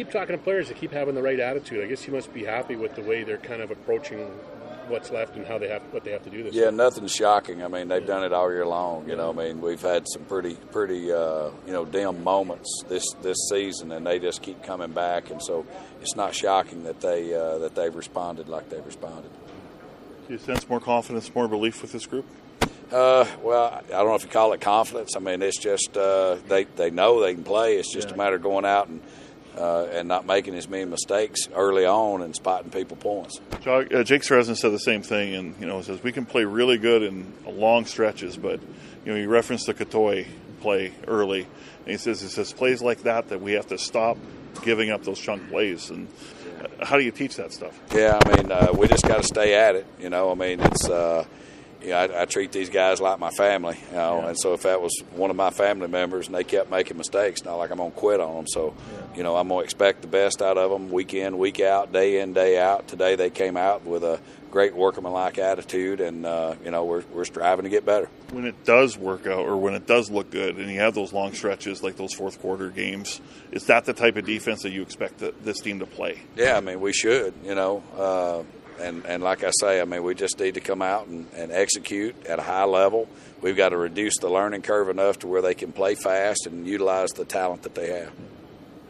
Keep talking to players that keep having the right attitude. I guess you must be happy with the way they're kind of approaching what's left and how they have what they have to do this. Year. Yeah, nothing's shocking. I mean, they've done it all year long. You know, I mean, we've had some pretty, pretty, uh, you know, dim moments this this season, and they just keep coming back. And so, it's not shocking that they uh, that they've responded like they've responded. Do you sense more confidence, more belief with this group? Uh, well, I don't know if you call it confidence. I mean, it's just uh, they they know they can play. It's just yeah. a matter of going out and uh, and not making as many mistakes early on and spotting people points. Uh, Jake said the same thing, and you know he says we can play really good in long stretches, but you know he referenced the Katoy play early, and he says he says plays like that that we have to stop giving up those chunk plays and. Uh, how do you teach that stuff? Yeah, I mean, uh, we just got to stay at it. You know, I mean, it's know, I, I, treat these guys like my family, you know, yeah. and so if that was one of my family members and they kept making mistakes, not like I'm gonna quit on them. So, yeah. you know, I'm gonna expect the best out of them week in, week out, day in, day out. Today they came out with a great workmanlike attitude, and uh, you know, we're we're striving to get better. When it does work out, or when it does look good, and you have those long stretches like those fourth quarter games, is that the type of defense that you expect the, this team to play? Yeah, I mean, we should. You know. Uh, and and like I say, I mean, we just need to come out and, and execute at a high level. We've got to reduce the learning curve enough to where they can play fast and utilize the talent that they have.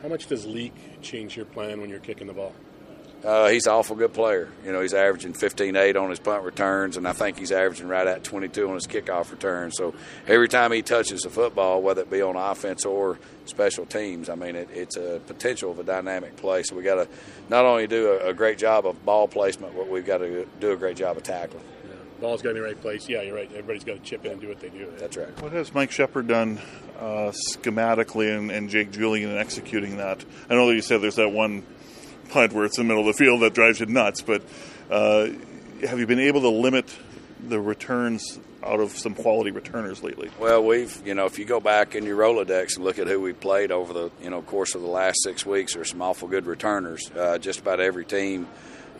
How much does Leak change your plan when you're kicking the ball? Uh, he's an awful good player. You know, he's averaging 15-8 on his punt returns, and I think he's averaging right at 22 on his kickoff returns. So every time he touches the football, whether it be on offense or special teams, I mean, it, it's a potential of a dynamic play. So we got to not only do a, a, great job of ball placement, but we've got to do a great job of tackling. Yeah. Ball's got to be in the right place. Yeah, you're right. Everybody's got to chip in and do what they do. That's right. What has Mike Shepard done uh, schematically and, and Jake Julien in executing that? I know that you said there's that one – punt where it's in the middle of the field that drives you nuts. But uh, have you been able to limit the returns out of some quality returners lately? Well, we've you know if you go back in your Rolodex and look at who we played over the you know course of the last six weeks, there's some awful good returners. Uh, just about every team.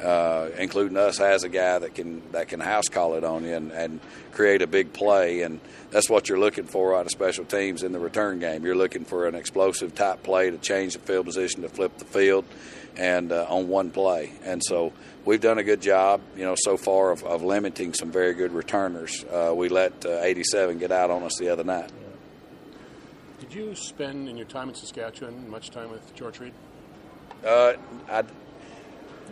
Uh, including us, has a guy that can that can house call it on you and, and create a big play, and that's what you're looking for out of special teams in the return game. You're looking for an explosive type play to change the field position, to flip the field, and uh, on one play. And so we've done a good job, you know, so far of, of limiting some very good returners. Uh, we let uh, 87 get out on us the other night. Did you spend in your time in Saskatchewan much time with George Reed? Uh, I,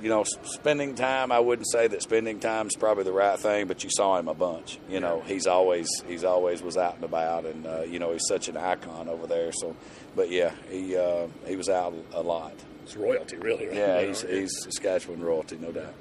you know, spending time. I wouldn't say that spending time is probably the right thing, but you saw him a bunch. You know, he's always he's always was out and about, and uh, you know he's such an icon over there. So, but yeah, he uh, he was out a lot. It's royalty, really. Right? Yeah, he's, he's Saskatchewan royalty, no doubt.